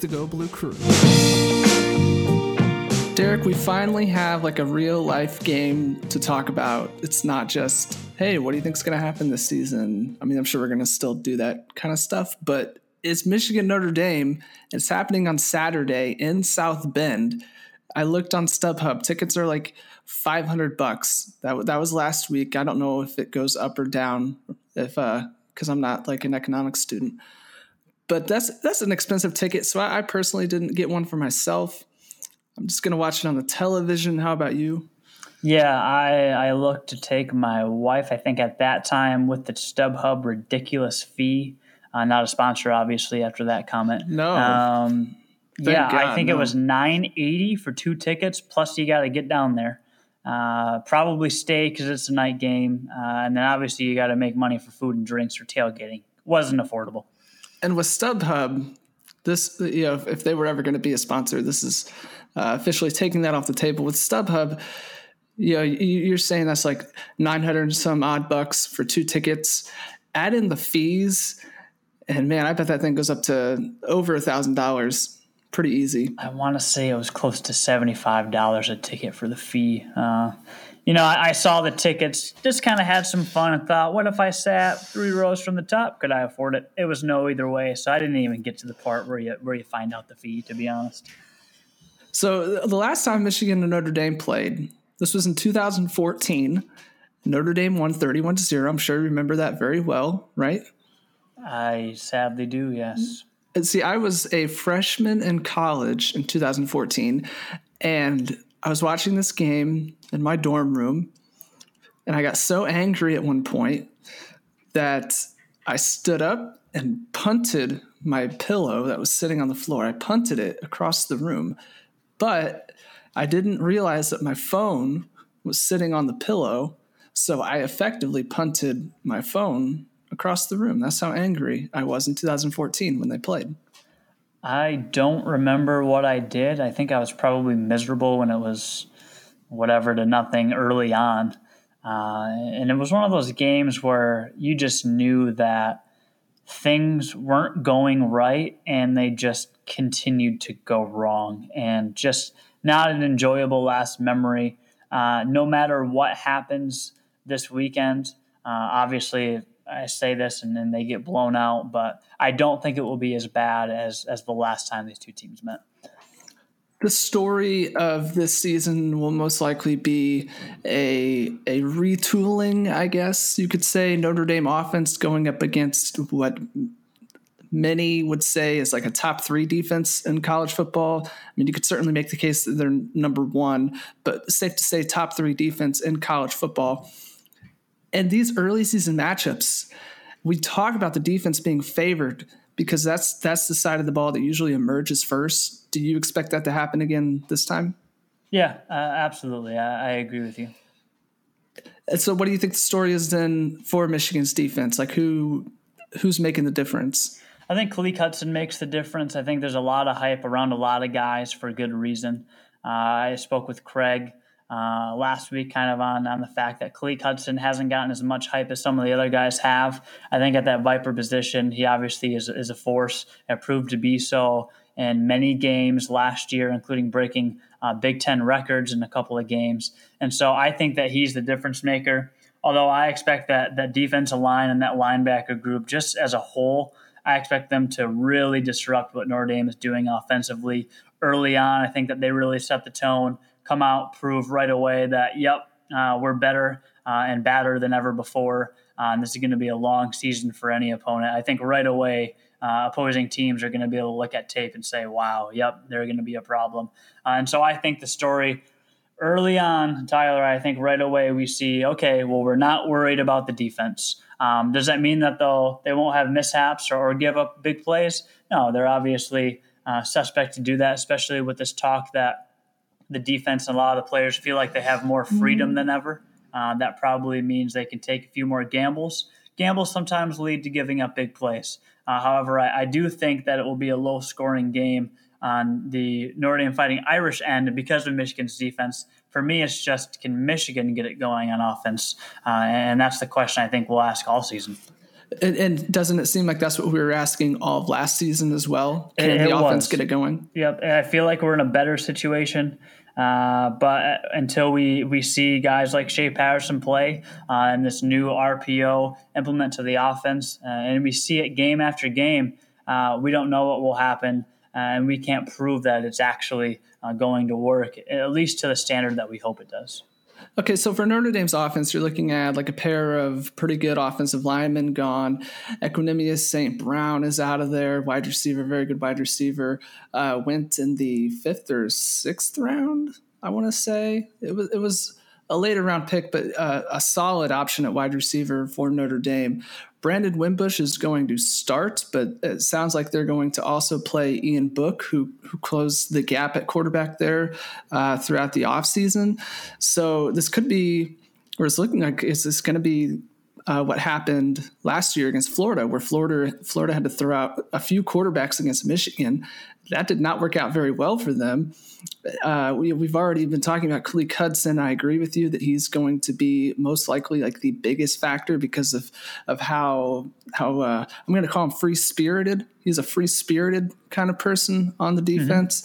the Go Blue crew. Derek, we finally have like a real life game to talk about. It's not just, hey, what do you think's going to happen this season? I mean, I'm sure we're going to still do that kind of stuff, but it's Michigan Notre Dame. It's happening on Saturday in South Bend. I looked on StubHub. Tickets are like 500 bucks. That that was last week. I don't know if it goes up or down if uh cuz I'm not like an economics student. But that's that's an expensive ticket, so I, I personally didn't get one for myself. I'm just going to watch it on the television. How about you? Yeah, I I looked to take my wife. I think at that time with the StubHub ridiculous fee, uh, not a sponsor, obviously. After that comment, No. Um, yeah, God, I think no. it was nine eighty for two tickets. Plus, you got to get down there. Uh, probably stay because it's a night game, uh, and then obviously you got to make money for food and drinks or tailgating. Wasn't affordable. And with StubHub, this you know if, if they were ever going to be a sponsor, this is uh, officially taking that off the table. With StubHub, you know you- you're saying that's like 900 and some odd bucks for two tickets. Add in the fees, and man, I bet that thing goes up to over a thousand dollars. Pretty easy. I want to say it was close to seventy-five dollars a ticket for the fee. Uh, you know, I, I saw the tickets, just kind of had some fun, and thought, what if I sat three rows from the top? Could I afford it? It was no either way, so I didn't even get to the part where you where you find out the fee. To be honest, So the last time Michigan and Notre Dame played, this was in 2014. Notre Dame won 31 to 0. I'm sure you remember that very well, right? I sadly do. Yes. And See, I was a freshman in college in 2014, and I was watching this game in my dorm room, and I got so angry at one point that I stood up and punted my pillow that was sitting on the floor. I punted it across the room, but I didn't realize that my phone was sitting on the pillow, so I effectively punted my phone across the room. That's how angry I was in 2014 when they played. I don't remember what I did. I think I was probably miserable when it was whatever to nothing early on. Uh, and it was one of those games where you just knew that things weren't going right and they just continued to go wrong. And just not an enjoyable last memory. Uh, no matter what happens this weekend, uh, obviously, I say this and then they get blown out, but I don't think it will be as bad as as the last time these two teams met. The story of this season will most likely be a a retooling, I guess you could say. Notre Dame offense going up against what many would say is like a top three defense in college football. I mean, you could certainly make the case that they're number one, but safe to say top three defense in college football. And these early season matchups, we talk about the defense being favored because that's that's the side of the ball that usually emerges first. Do you expect that to happen again this time? Yeah, uh, absolutely. I, I agree with you. And so, what do you think the story is then for Michigan's defense? Like, who who's making the difference? I think Khaleke Hudson makes the difference. I think there's a lot of hype around a lot of guys for good reason. Uh, I spoke with Craig uh, last week, kind of on on the fact that Khaleke Hudson hasn't gotten as much hype as some of the other guys have. I think at that Viper position, he obviously is, is a force and proved to be so in many games last year, including breaking uh, Big Ten records in a couple of games. And so I think that he's the difference maker. Although I expect that that defensive line and that linebacker group, just as a whole, I expect them to really disrupt what Notre Dame is doing offensively early on. I think that they really set the tone, come out, prove right away that, yep, uh, we're better uh, and badder than ever before. Uh, and this is going to be a long season for any opponent. I think right away, uh, opposing teams are going to be able to look at tape and say, wow, yep, they're going to be a problem. Uh, and so I think the story early on, Tyler, I think right away we see, okay, well, we're not worried about the defense. Um, does that mean that they'll they won't have mishaps or, or give up big plays? No, they're obviously uh, suspect to do that, especially with this talk that the defense and a lot of the players feel like they have more freedom than ever. Uh, that probably means they can take a few more gambles. Gambles sometimes lead to giving up big plays. Uh, however, I, I do think that it will be a low scoring game on the Notre Dame Fighting Irish end because of Michigan's defense. For me, it's just can Michigan get it going on offense? Uh, and that's the question I think we'll ask all season. And, and, doesn't it seem like that's what we were asking all of last season as well? Can it, it the offense was. get it going? Yep. I feel like we're in a better situation. Uh, but until we, we see guys like Shea Patterson play uh, and this new RPO implement to the offense, uh, and we see it game after game, uh, we don't know what will happen, uh, and we can't prove that it's actually uh, going to work, at least to the standard that we hope it does. Okay, so for Notre Dame's offense, you're looking at like a pair of pretty good offensive linemen gone. Equanimeous St. Brown is out of there, wide receiver, very good wide receiver. Uh, went in the fifth or sixth round, I want to say. It was it was a later round pick, but uh, a solid option at wide receiver for Notre Dame. Brandon Wimbush is going to start, but it sounds like they're going to also play Ian Book, who who closed the gap at quarterback there uh, throughout the offseason. So this could be, or it's looking like, is this going to be uh, what happened last year against Florida, where Florida Florida had to throw out a few quarterbacks against Michigan. That did not work out very well for them uh, we, have already been talking about Khaleke Hudson. I agree with you that he's going to be most likely like the biggest factor because of of how how uh, I'm going to call him free spirited. He's a free spirited kind of person on the mm-hmm. defense.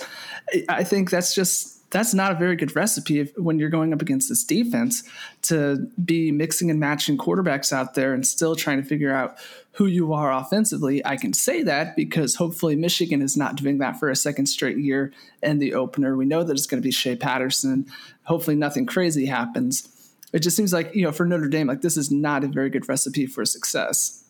Mm-hmm. I think that's just that's not a very good recipe if, when you're going up against this defense to be mixing and matching quarterbacks out there and still trying to figure out who you are offensively. I can say that because hopefully Michigan is not doing that for a second straight year in the opener. We know that it's going to be Shea Patterson. Hopefully nothing crazy happens. It just seems like, you know, for Notre Dame, like this is not a very good recipe for success.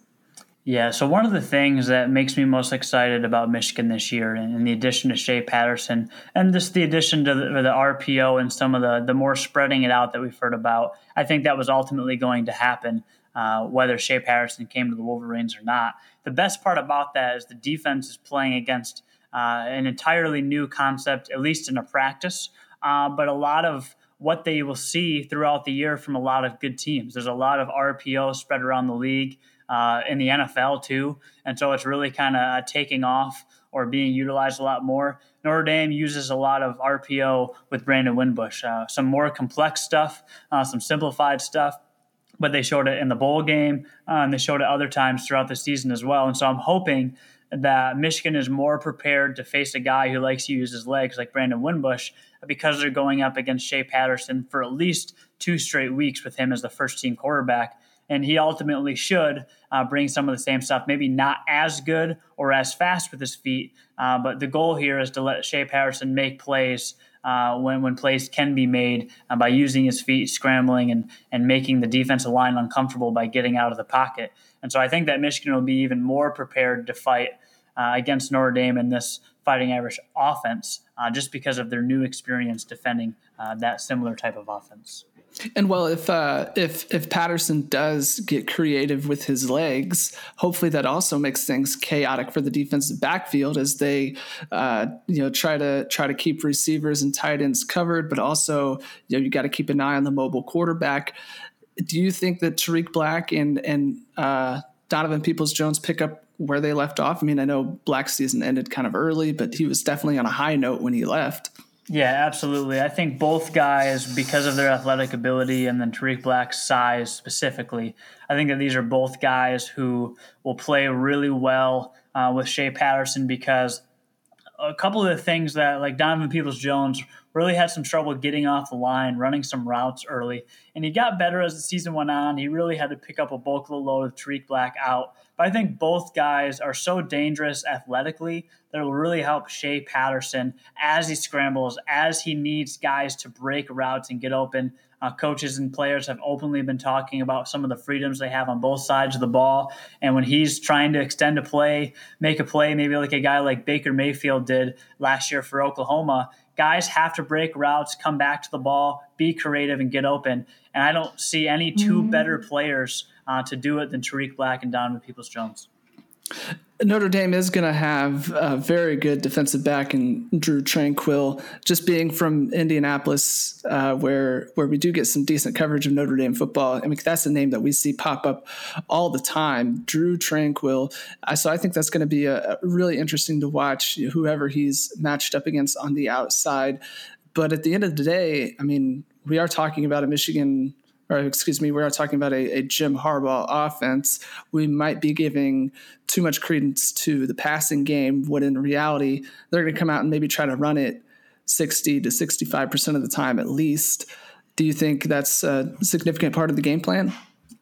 Yeah, so one of the things that makes me most excited about Michigan this year, and, the addition to Shea Patterson, and just the addition to the, the, RPO and some of the the more spreading it out that we've heard about, I think that was ultimately going to happen, uh, whether Shea Patterson came to the Wolverines or not. The best part about that is the defense is playing against uh, an entirely new concept, at least in a practice, uh, but a lot of what they will see throughout the year from a lot of good teams. There's a lot of RPO spread around the league uh, in the NFL too. And so it's really kind of uh, taking off or being utilized a lot more. Notre Dame uses a lot of RPO with Brandon Wimbush, uh, some more complex stuff, uh, some simplified stuff. But they showed it in the bowl game, uh, and they showed it other times throughout the season as well. And so I'm hoping that Michigan is more prepared to face a guy who likes to use his legs like Brandon Wimbush because they're going up against Shea Patterson for at least two straight weeks with him as the first team quarterback and he ultimately should uh, bring some of the same stuff. Maybe not as good or as fast with his feet, uh, but the goal here is to let Shea Patterson make plays uh, when when plays can be made uh, by using his feet, scrambling, and and making the defensive line uncomfortable by getting out of the pocket. And so I think that Michigan will be even more prepared to fight uh, against Notre Dame in this Fighting Irish offense, uh, just because of their new experience defending that similar type of offense. And well, if uh, if if Patterson does get creative with his legs, hopefully that also makes things chaotic for the defensive backfield as they uh, you know try to try to keep receivers and tight ends covered, but also you know you got to keep an eye on the mobile quarterback. Do you think that Tarik Black and and uh, Donovan Peoples Jones pick up where they left off? I mean, I know Black's season ended kind of early, but he was definitely on a high note when he left. Yeah, absolutely. I think both guys, because of their athletic ability and then Tarik Black's size specifically, I think that these are both guys who will play really well uh, with Shea Patterson because a couple of the things that, like Donovan Peoples Jones, really had some trouble getting off the line, running some routes early. And he got better as the season went on. He really had to pick up a bulk of the load of Tarik Black out. But I think both guys are so dangerous athletically that will really help Shea Patterson as he scrambles, as he needs guys to break routes and get open. Uh, coaches and players have openly been talking about some of the freedoms they have on both sides of the ball. And when he's trying to extend a play, make a play, maybe like a guy like Baker Mayfield did last year for Oklahoma, guys have to break routes, come back to the ball, be creative, and get open. And I don't see any 2 mm-hmm. better players uh, to do it than Tarik Black and Donovan Peoples Jones. Notre Dame is going to have a very good defensive back in Drue Tranquill. Just being from Indianapolis, uh, where where we do get some decent coverage of Notre Dame football. I mean, that's a name that we see pop up all the time. Drue Tranquill. so I think that's going to be a, a really interesting to watch. Whoever he's matched up against on the outside. But at the end of the day, I mean, we are talking about a Michigan or excuse me, we are talking about a, a Jim Harbaugh offense, we might be giving too much credence to the passing game when in reality they're going to come out and maybe try to run it 60 to 65% of the time at least. Do you think that's a significant part of the game plan?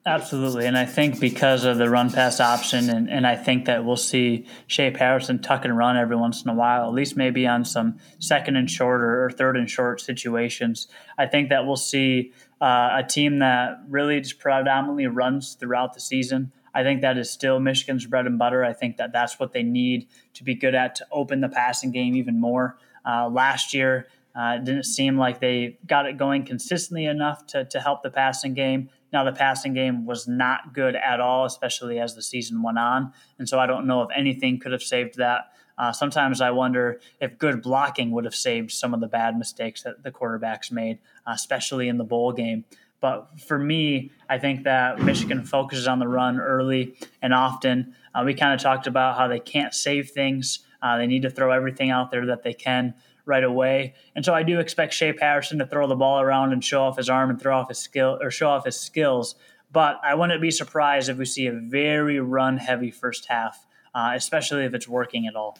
Absolutely. And I think because of the run pass option, and, and I think that we'll see Shea Patterson tuck and run every once in a while, at least maybe on some second and short or, third and short situations. I think that we'll see uh, a team that really just predominantly runs throughout the season. I think that is still Michigan's bread and butter. I think that that's what they need to be good at to open the passing game even more. Uh, last year, uh, it didn't seem like they got it going consistently enough to, to help the passing game. Now, the passing game was not good at all, especially as the season went on. And so I don't know if anything could have saved that. Uh, sometimes I wonder if good blocking would have saved some of the bad mistakes that the quarterbacks made, uh, especially in the bowl game. But for me, I think that Michigan focuses on the run early and often. Uh, we kind of talked about how they can't save things. Uh, they need to throw everything out there that they can right away. And so I do expect Shea Patterson to throw the ball around and show off his arm and throw off his skill or show off his skills. But I wouldn't be surprised if we see a very run heavy first half, uh, especially if it's working at all.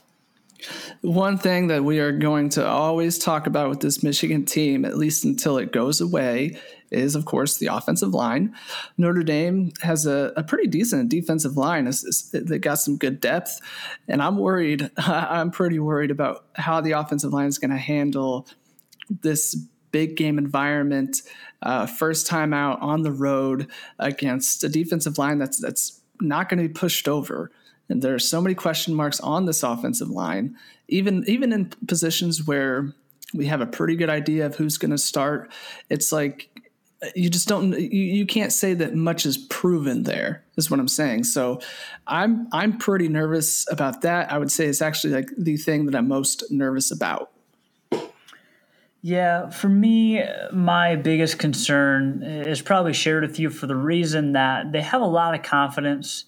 One thing that we are going to always talk about with this Michigan team, at least until it goes away, is, of course, the offensive line. Notre Dame has a, a pretty decent defensive line. It's, it's, they got some good depth, and I'm worried. I'm pretty worried about how the offensive line is going to handle this big game environment. Uh, first time out on the road against a defensive line that's that's not going to be pushed over. And there are so many question marks on this offensive line, even even in positions where we have a pretty good idea of who's going to start. It's like you just don't you, you can't say that much is proven there is what i'm saying. So i'm i'm pretty nervous about that. I would say it's actually like the thing that i'm most nervous about. Yeah for me my biggest concern is probably shared with you for the reason that they have a lot of confidence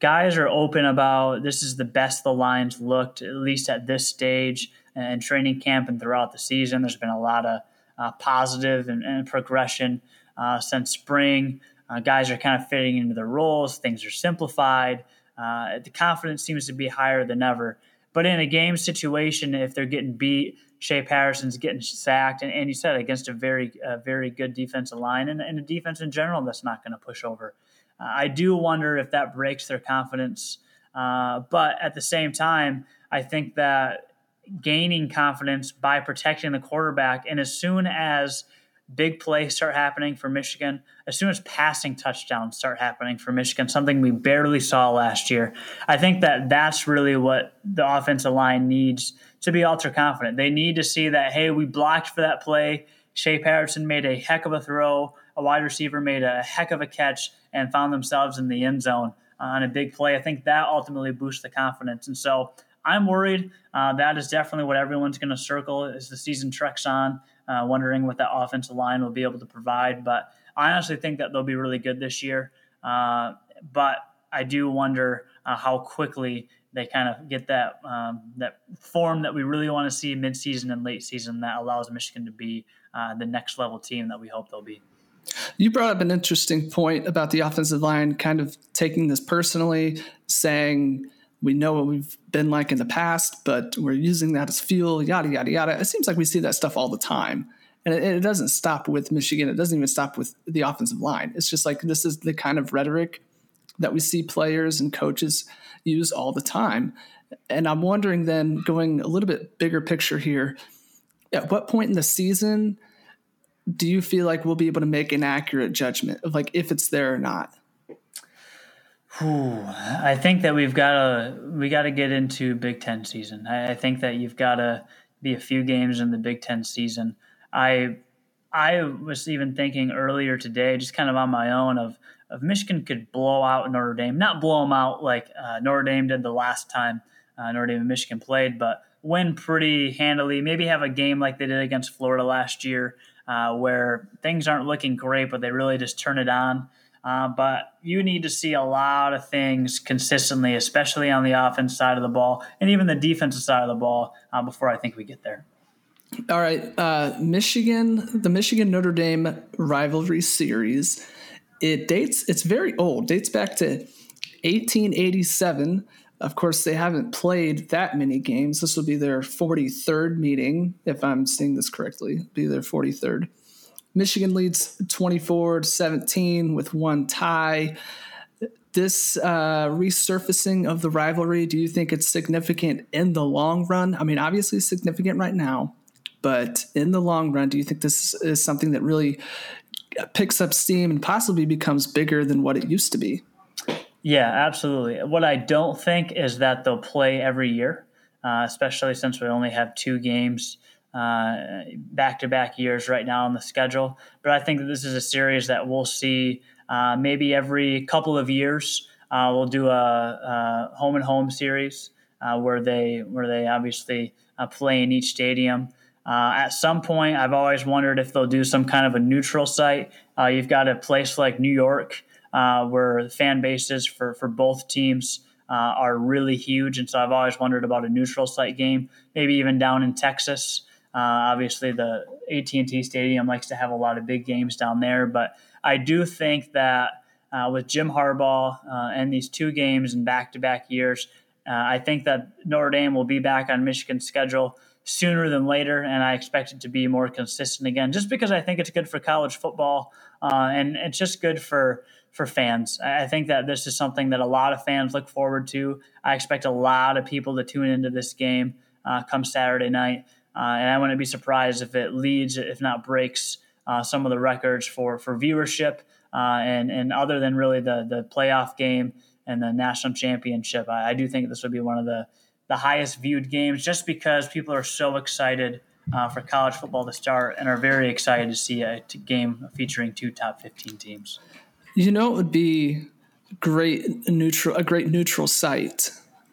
guys are open about this is the best the lines looked at least at this stage and training camp and throughout the season there's been a lot of uh, positive and, and progression uh, since spring. Uh, guys are kind of fitting into their roles. Things are simplified. Uh, the confidence seems to be higher than ever. But in a game situation, if they're getting beat, Shea Patterson's getting sacked, and, and you said against a very, very good defensive line and, and a defense in general that's not going to push over. Uh, I do wonder if that breaks their confidence. Uh, but at the same time, I think that gaining confidence by protecting the quarterback, and as soon as big plays start happening for Michigan, as soon as passing touchdowns start happening for Michigan, something we barely saw last year, I think that that's really what the offensive line needs to be ultra confident. They need to see that, hey, we blocked for that play. Shea Patterson made a heck of a throw. A wide receiver made a heck of a catch and found themselves in the end zone on a big play. I think that ultimately boosts the confidence. And so I'm worried. Uh, that is definitely what everyone's going to circle as the season treks on uh, wondering what that offensive line will be able to provide. But I honestly think that they'll be really good this year. Uh, but I do wonder uh, how quickly they kind of get that um, that form that we really want to see midseason and late season that allows Michigan to be uh, the next level team that we hope they'll be. You brought up an interesting point about the offensive line, kind of taking this personally, saying we know what we've been like in the past, but we're using that as fuel, yada, yada, yada. It seems like we see that stuff all the time. And it, it, doesn't stop with Michigan. It doesn't even stop with the offensive line. It's just like this is the kind of rhetoric that we see players and coaches use all the time. And I'm wondering then, going a little bit bigger picture here, at what point in the season do you feel like we'll be able to make an accurate judgment of like if it's there or not? Whew, I think that we've got to we got to get into Big Ten season. I, I think that you've got to be a few games in the Big Ten season. I I was even thinking earlier today, just kind of on my own, of of Michigan could blow out Notre Dame, not blow them out like uh, Notre Dame did the last time uh, Notre Dame and Michigan played, but win pretty handily. Maybe have a game like they did against Florida last year, uh, where things aren't looking great, but they really just turn it on. Uh, but you need to see a lot of things consistently, especially on the offense side of the ball and even the defensive side of the ball, uh, before I think we get there. All right, uh, Michigan, the Michigan Notre Dame rivalry series. It dates. It's very old. Dates back to 1887. Of course, they haven't played that many games. This will be their 43rd meeting, if I'm seeing this correctly. Be their 43rd. Michigan leads 24 to 17 with one tie. This uh, resurfacing of the rivalry, do you think it's significant in the long run? I mean, obviously significant right now, but in the long run, do you think this is something that really picks up steam and possibly becomes bigger than what it used to be? Yeah, absolutely. What I don't think is that they'll play every year, uh, especially since we only have two games back to back years right now on the schedule. But I think that this is a series that we'll see uh, maybe every couple of years. Uh, we'll do a, a, home and home series uh, where they where they obviously uh, play in each stadium. Uh, at some point, I've always wondered if they'll do some kind of a neutral site. Uh, you've got a place like New York where the fan bases for, for both teams are really huge, and so I've always wondered about a neutral site game, maybe even down in Texas. Uh, obviously, the AT&T Stadium likes to have a lot of big games down there, but I do think that uh, with Jim Harbaugh uh, and these two games in back-to-back years, uh, I think that Notre Dame will be back on Michigan's schedule sooner than later, and I expect it to be more consistent again, just because I think it's good for college football uh, and it's just good for for fans. I think that this is something that a lot of fans look forward to. I expect a lot of people to tune into this game uh, come Saturday night. Uh, and I wouldn't be surprised if it leads, if not breaks, uh, some of the records for for viewership. Uh, and and other than really the the playoff game and the national championship, I, I, do think this would be one of the the highest viewed games, just because people are so excited uh, for college football to start and are very excited to see a game featuring two top fifteen teams. You know, it would be great neutral a great neutral site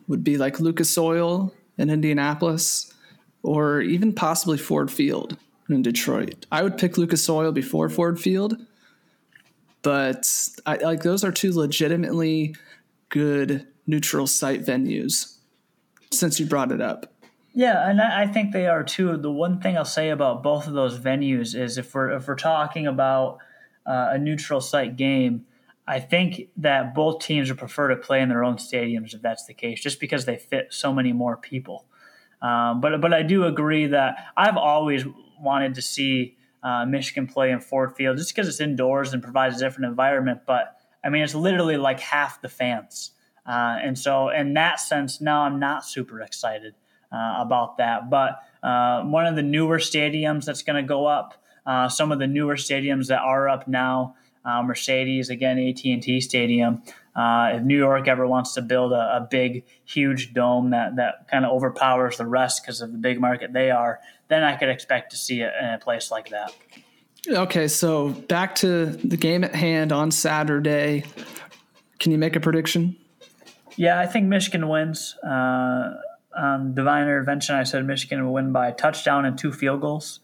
would be like Lucas Oil in Indianapolis or even possibly Ford Field in Detroit. I would pick Lucas Oil before Ford Field, but I, like those are two legitimately good neutral site venues. Since you brought it up. Yeah, and I think they are too. The one thing I'll say about both of those venues is if we're if we're talking about uh, a neutral site game, I think that both teams would prefer to play in their own stadiums if that's the case, just because they fit so many more people. Um, but but I do agree that I've always wanted to see uh, Michigan play in Ford Field just because it's indoors and provides a different environment. But I mean, it's literally like half the fans, uh, and so in that sense, now I'm not super excited uh, about that. But uh, one of the newer stadiums that's going to go up, uh, some of the newer stadiums that are up now, uh, Mercedes again, AT and T Stadium. Uh, if New York ever wants to build a, a big, huge dome that, that kind of overpowers the rest because of the big market they are, then I could expect to see it in a place like that. Okay, so back to the game at hand on Saturday. Can you make a prediction? Yeah, I think Michigan wins. Uh, on Divine Intervention, I said Michigan will win by a touchdown and two field goals.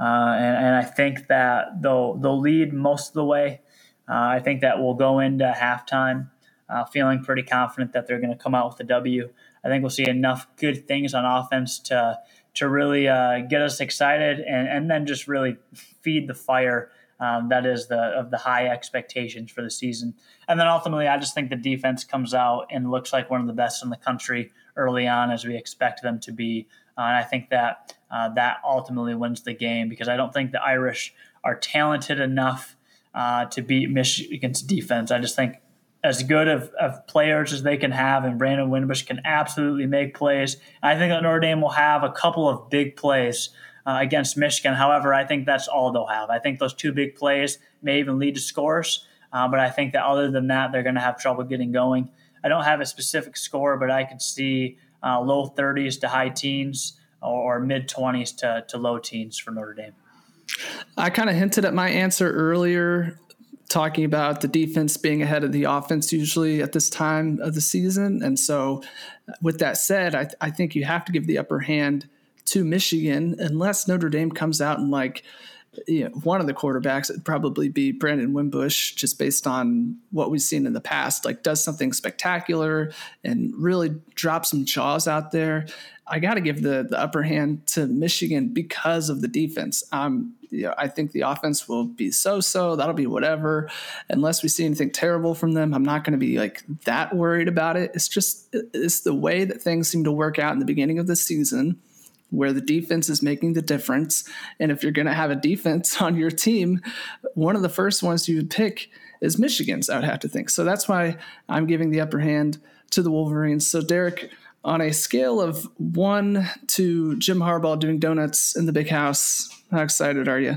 Uh, and, and, I think that they'll, they'll lead most of the way. Uh, I think that we'll go into halftime uh, feeling pretty confident that they're going to come out with a W. I think we'll see enough good things on offense to to really uh, get us excited and, and then just really feed the fire um, that is the of the high expectations for the season. And then ultimately, I just think the defense comes out and looks like one of the best in the country early on, as we expect them to be. Uh, and I think that uh, that ultimately wins the game because I don't think the Irish are talented enough uh, to beat Michigan's defense. I just think as good of, of players as they can have, and Brandon Wimbush can absolutely make plays. I think that Notre Dame will have a couple of big plays uh, against Michigan. However, I think that's all they'll have. I think those two big plays may even lead to scores, uh, but I think that other than that, they're going to have trouble getting going. I don't have a specific score, but I could see uh, low 30s to high teens or, or mid 20s to, to low teens for Notre Dame. I kind of hinted at my answer earlier, talking about the defense being ahead of the offense usually at this time of the season. And so, with that said, I, I think you have to give the upper hand to Michigan unless Notre Dame comes out and like you know, one of the quarterbacks would probably be Brandon Wimbush, just based on what we've seen in the past. Like, does something spectacular and really drop some jaws out there. I got to give the the upper hand to Michigan because of the defense. Um, you know, I think the offense will be so so. That'll be whatever, unless we see anything terrible from them. I'm not going to be like that worried about it. It's just it's the way that things seem to work out in the beginning of the season where the defense is making the difference. And if you're going to have a defense on your team, one of the first ones you would pick is Michigan's, I would have to think. So that's why I'm giving the upper hand to the Wolverines. So, Derek, on a scale of one to Jim Harbaugh doing donuts in the big house, how excited are you?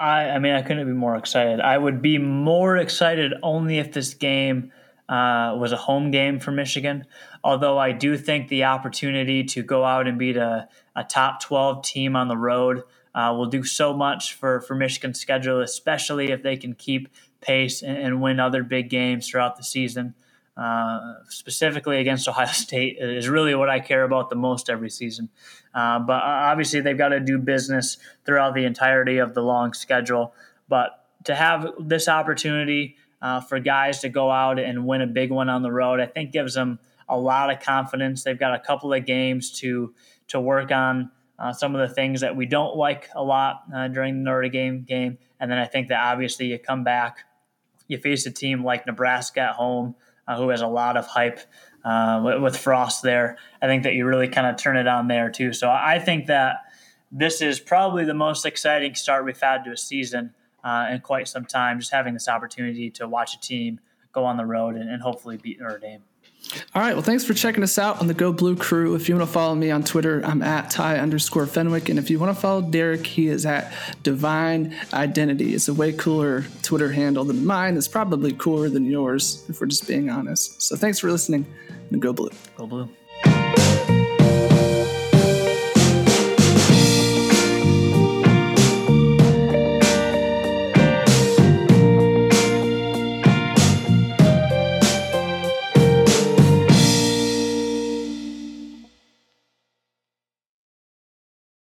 I, I mean, I couldn't be more excited. I would be more excited only if this game uh, was a home game for Michigan. Although I do think the opportunity to go out and beat a, a top 12 team on the road uh, will do so much for, for Michigan's schedule, especially if they can keep pace and, and win other big games throughout the season. Uh, specifically against Ohio State is really what I care about the most every season. Uh, but obviously, they've got to do business throughout the entirety of the long schedule. But to have this opportunity uh, for guys to go out and win a big one on the road, I think gives them a lot of confidence. They've got a couple of games to to work on uh, some of the things that we don't like a lot uh, during the Notre Dame game, and then I think that obviously you come back, you face a team like Nebraska at home, uh, who has a lot of hype. Uh, with, with Frost there, I think that you really kind of turn it on there too. So I think that this is probably the most exciting start we've had to a season uh, in quite some time. Just having this opportunity to watch a team go on the road and, and hopefully beat Notre Dame. All right. Well, thanks for checking us out on the Go Blue crew. If you want to follow me on Twitter, I'm at Ty underscore Fenwick. And if you want to follow Derek, he is at Divine Identity. It's a way cooler Twitter handle than mine. It's probably cooler than yours, if we're just being honest. So thanks for listening and go blue. Go blue.